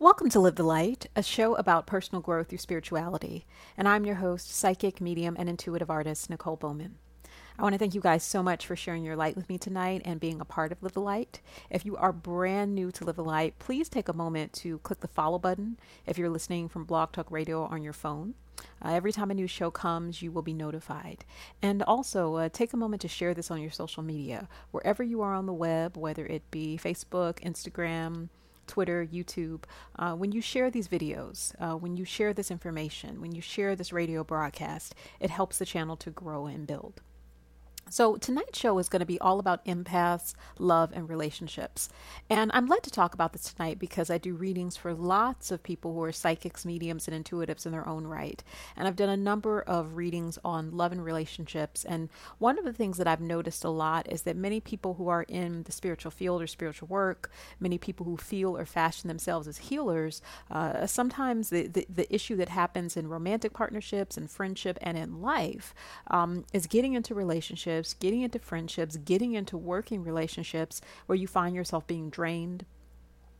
Welcome to Live the Light, a show about personal growth through spirituality. And I'm your host, psychic, medium, and intuitive artist, Nicole Bowman. I want to thank you guys so much for sharing your light with me tonight and being a part of Live the Light. If you are brand new to Live the Light, please take a moment to click the follow button if you're listening from Blog Talk Radio on your phone. Uh, every time a new show comes, you will be notified. And also, uh, take a moment to share this on your social media, wherever you are on the web, whether it be Facebook, Instagram, Twitter, YouTube, uh, when you share these videos, uh, when you share this information, when you share this radio broadcast, it helps the channel to grow and build. So, tonight's show is going to be all about empaths, love, and relationships. And I'm led to talk about this tonight because I do readings for lots of people who are psychics, mediums, and intuitives in their own right. And I've done a number of readings on love and relationships. And one of the things that I've noticed a lot is that many people who are in the spiritual field or spiritual work, many people who feel or fashion themselves as healers, uh, sometimes the, the, the, issue that happens in romantic partnerships and friendship and in life um, is getting into relationships relationships, getting into friendships, getting into working relationships where you find yourself being drained,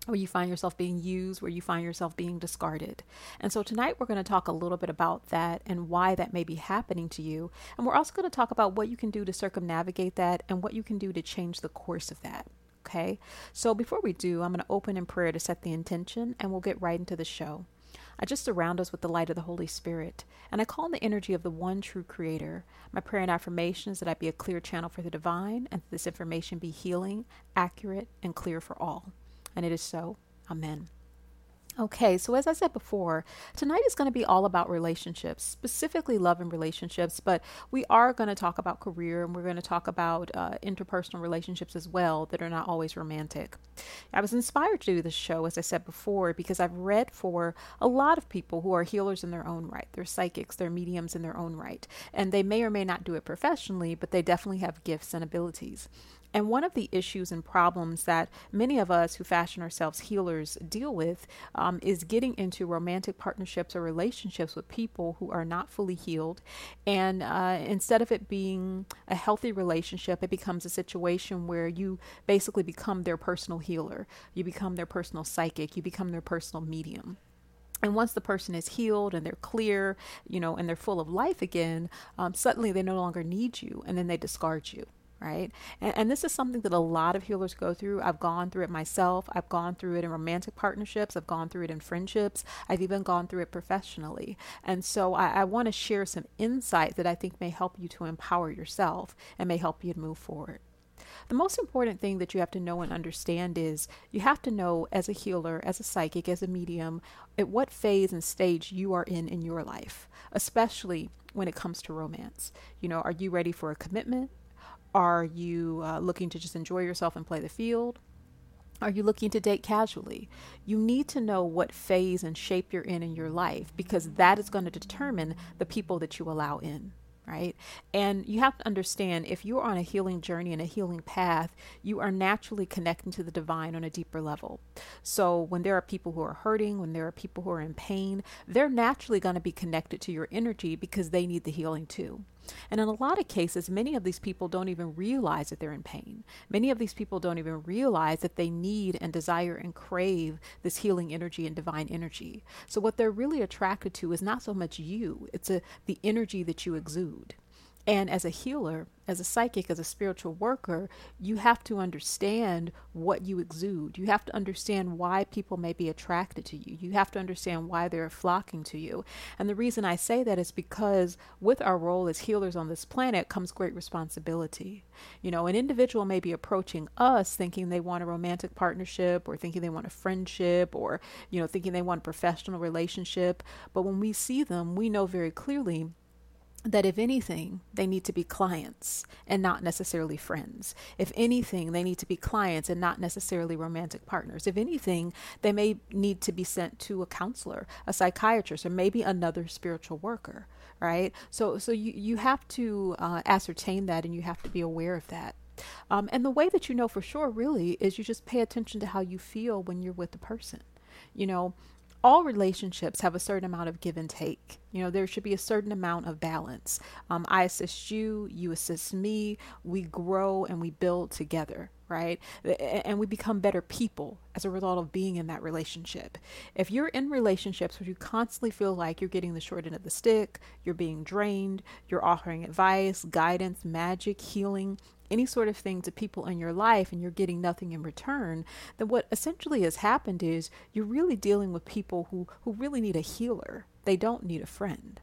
where you find yourself being used, where you find yourself being discarded. And so tonight we're going to talk a little bit about that and why that may be happening to you. And we're also going to talk about what you can do to circumnavigate that and what you can do to change the course of that. Okay, so before we do, I'm going to open in prayer to set the intention and we'll get right into the show. I just surround us with the light of the Holy Spirit, and I call on the energy of the one true Creator. My prayer and affirmation is that I be a clear channel for the divine, and that this information be healing, accurate, and clear for all. And it is so. Amen. Okay, so as I said before, tonight is going to be all about relationships, specifically love and relationships, but we are going to talk about career and we're going to talk about uh, interpersonal relationships as well that are not always romantic. I was inspired to do this show, as I said before, because I've read for a lot of people who are healers in their own right. They're psychics, they're mediums in their own right, and they may or may not do it professionally, but they definitely have gifts and abilities. And one of the issues and problems that many of us who fashion ourselves healers deal with um, is getting into romantic partnerships or relationships with people who are not fully healed. And uh, instead of it being a healthy relationship, it becomes a situation where you basically become their personal healer, you become their personal psychic, you become their personal medium. And once the person is healed and they're clear, you know, and they're full of life again, um, suddenly they no longer need you and then they discard you right? And, and, this is something that a lot of healers go through. I've gone through it myself. I've gone through it in romantic partnerships. I've gone through it in friendships. I've even gone through it professionally. And so I, I want to share some insight that I think may help you to empower yourself and may help you to move forward. The most important thing that you have to know and understand is you have to know as a healer, as a psychic, as a medium, at what phase and stage you are in in your life, especially when it comes to romance. You know, are you ready for a commitment? Are you uh, looking to just enjoy yourself and play the field? Are you looking to date casually? You need to know what phase and shape you're in in your life because that is going to determine the people that you allow in right? And you have to understand if you're on a healing journey and a healing path, you are naturally connecting to the divine on a deeper level. So when there are people who are hurting, when there are people who are in pain, they're naturally going to be connected to your energy because they need the healing too. And in a lot of cases, many of these people don't even realize that they're in pain. Many of these people don't even realize that they need and desire and crave this healing energy and divine energy. So, what they're really attracted to is not so much you, it's a, the energy that you exude. And as a healer, as a psychic, as a spiritual worker, you have to understand what you exude. You have to understand why people may be attracted to you. You have to understand why they're flocking to you. And the reason I say that is because with our role as healers on this planet comes great responsibility. You know, an individual may be approaching us thinking they want a romantic partnership or thinking they want a friendship or, you know, thinking they want a professional relationship. But when we see them, we know very clearly that if anything, they need to be clients and not necessarily friends. If anything, they need to be clients and not necessarily romantic partners. If anything, they may need to be sent to a counselor, a psychiatrist, or maybe another spiritual worker, right? So, so you, you have to uh, ascertain that and you have to be aware of that. Um, and the way that you know for sure really is you just pay attention to how you feel when you're with the person. You know, all relationships have a certain amount of give and take. You know, there should be a certain amount of balance. Um, I assist you, you assist me, we grow and we build together, right? And we become better people as a result of being in that relationship. If you're in relationships where you constantly feel like you're getting the short end of the stick, you're being drained, you're offering advice, guidance, magic, healing, any sort of thing to people in your life and you're getting nothing in return, then what essentially has happened is you're really dealing with people who, who really need a healer. They don't need a friend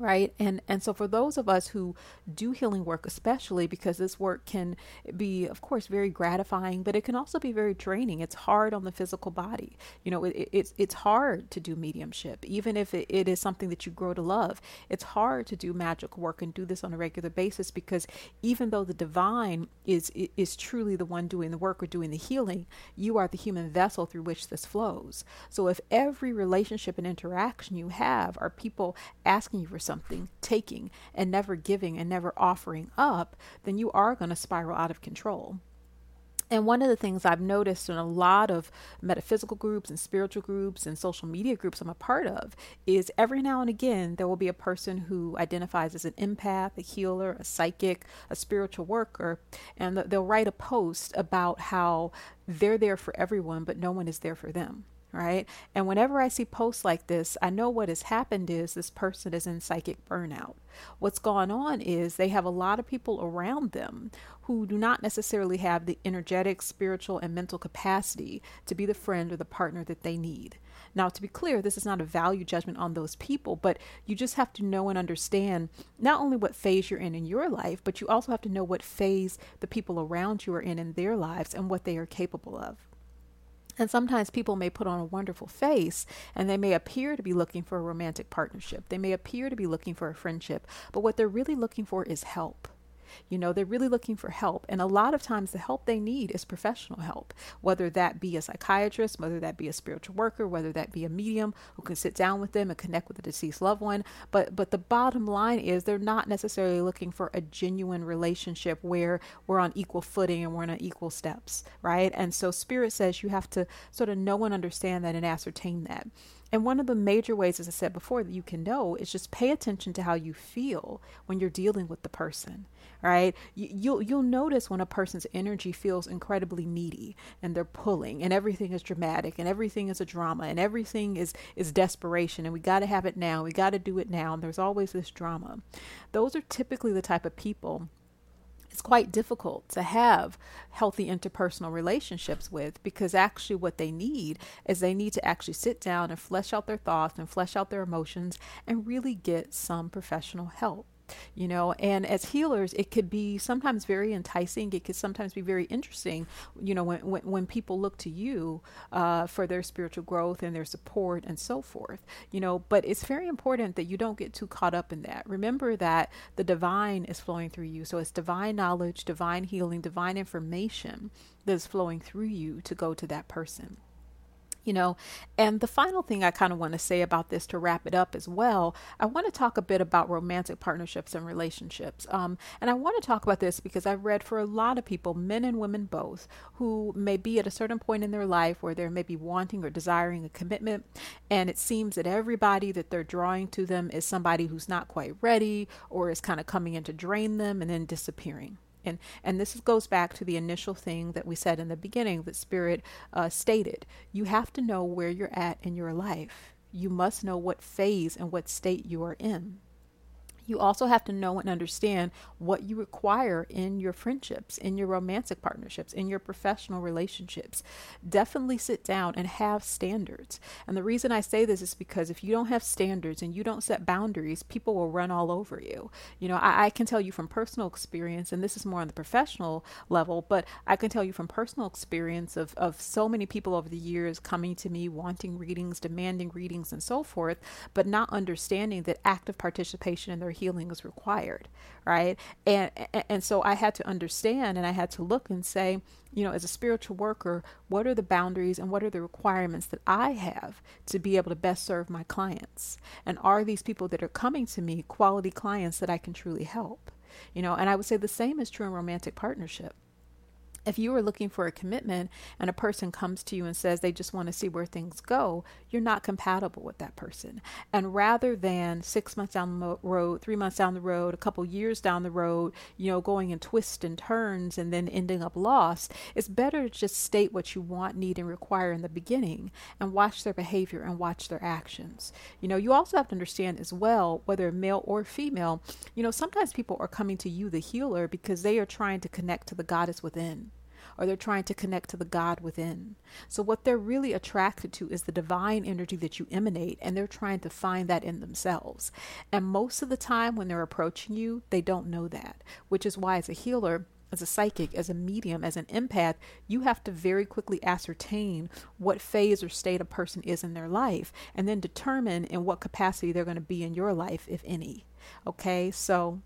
right? And and so for those of us who do healing work especially because this work can be of course very gratifying but it can also be very draining. It's hard on the physical body. You know it, it's it's hard to do mediumship. Even if it, it is something that you grow to love it's hard to do magic work and do this on a regular basis because even though the divine is is truly the one doing the work or doing the healing you are the human vessel through which this flows. So if every relationship and interaction you have are people asking you for something, taking, and never giving and never offering up, then you are going to spiral out of control. And one of the things I've noticed in a lot of metaphysical groups and spiritual groups and social media groups I'm a part of is every now and again there will be a person who identifies as an empath, a healer, a psychic, a spiritual worker, and they'll write a post about how they're there for everyone, but no one is there for them right? And whenever I see posts like this, I know what has happened is this person is in psychic burnout. What's gone on is they have a lot of people around them who do not necessarily have the energetic, spiritual, and mental capacity to be the friend or the partner that they need. Now, to be clear, this is not a value judgment on those people, but you just have to know and understand not only what phase you're in in your life, but you also have to know what phase the people around you are in in their lives and what they are capable of. And sometimes people may put on a wonderful face and they may appear to be looking for a romantic partnership. They may appear to be looking for a friendship, but what they're really looking for is help. You know, they're really looking for help. And a lot of times the help they need is professional help, whether that be a psychiatrist, whether that be a spiritual worker, whether that be a medium who can sit down with them and connect with a deceased loved one. But but the bottom line is they're not necessarily looking for a genuine relationship where we're on equal footing and we're on equal steps, right? And so spirit says you have to sort of know and understand that and ascertain that. And one of the major ways, as I said before, that you can know is just pay attention to how you feel when you're dealing with the person right? You, you'll you'll notice when a person's energy feels incredibly needy and they're pulling and everything is dramatic and everything is a drama and everything is is desperation and we got to have it now. We got to do it now and there's always this drama. Those are typically the type of people it's quite difficult to have healthy interpersonal relationships with because actually what they need is they need to actually sit down and flesh out their thoughts and flesh out their emotions and really get some professional help you know and as healers it could be sometimes very enticing. It could sometimes be very interesting you know when when, when people look to you uh, for their spiritual growth and their support and so forth you know but it's very important that you don't get too caught up in that. Remember that the divine is flowing through you. So it's divine knowledge divine healing divine information that is flowing through you to go to that person you know? And the final thing i kind of want to say about this to wrap it up as well i want to talk a bit about romantic partnerships and relationships. Um, and i want to talk about this because i've read for a lot of people men and women both who may be at a certain point in their life where they're maybe wanting or desiring a commitment and it seems that everybody that they're drawing to them is somebody who's not quite ready or is kind of coming in to drain them and then disappearing and and this goes back to the initial thing that we said in the beginning that spirit uh, stated you have to know where you're at in your life. You must know what phase and what state you are in you also have to know and understand what you require in your friendships, in your romantic partnerships, in your professional relationships. Definitely sit down and have standards. And the reason I say this is because if you don't have standards and you don't set boundaries, people will run all over you. You know, I, I can tell you from personal experience, and this is more on the professional level, but I can tell you from personal experience of, of so many people over the years coming to me wanting readings, demanding readings, and so forth, but not understanding that active participation in their healing is required, right? And and so I had to understand and I had to look and say, you know, as a spiritual worker, what are the boundaries and what are the requirements that I have to be able to best serve my clients? And are these people that are coming to me quality clients that I can truly help? You know, and I would say the same is true in romantic partnership if you are looking for a commitment and a person comes to you and says they just want to see where things go, you're not compatible with that person. And rather than six months down the road, three months down the road, a couple years down the road, you know, going in twists and turns and then ending up lost, it's better to just state what you want, need, and require in the beginning and watch their behavior and watch their actions. You know, you also have to understand as well, whether male or female, you know, sometimes people are coming to you, the healer, because they are trying to connect to the goddess within or they're trying to connect to the God within. So, what they're really attracted to is the divine energy that you emanate, and they're trying to find that in themselves. And most of the time, when they're approaching you, they don't know that, which is why, as a healer, as a psychic, as a medium, as an empath, you have to very quickly ascertain what phase or state a person is in their life and then determine in what capacity they're going to be in your life, if any. Okay, so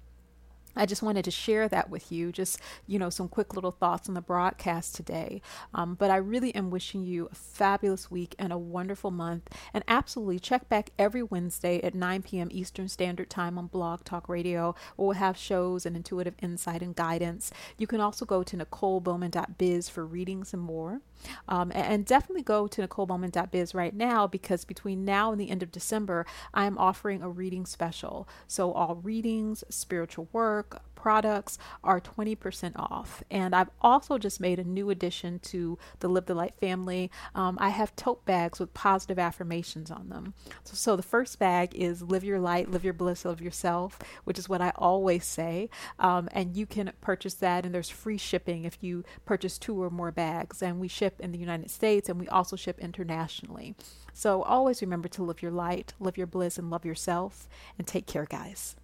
I just wanted to share that with you, just, you know, some quick little thoughts on the broadcast today. Um, but I really am wishing you a fabulous week and a wonderful month. And absolutely check back every Wednesday at 9 p.m. Eastern Standard Time on Blog Talk Radio, where we'll have shows and intuitive insight and guidance. You can also go to NicoleBowman.biz for readings and more. Um, and definitely go to NicoleBowman.biz right now because between now and the end of December, I am offering a reading special. So, all readings, spiritual products are 20% off. And I've also just made a new addition to the Live the Light family. Um, I have tote bags with positive affirmations on them. So, so, the first bag is Live Your Light, Live Your Bliss, Live Yourself, which is what I always say. Um, and you can purchase that, and there's free shipping if you purchase two or more bags. And we ship in the United States and we also ship internationally. So always remember to live your light, live your bliss, and love yourself. And take care, guys.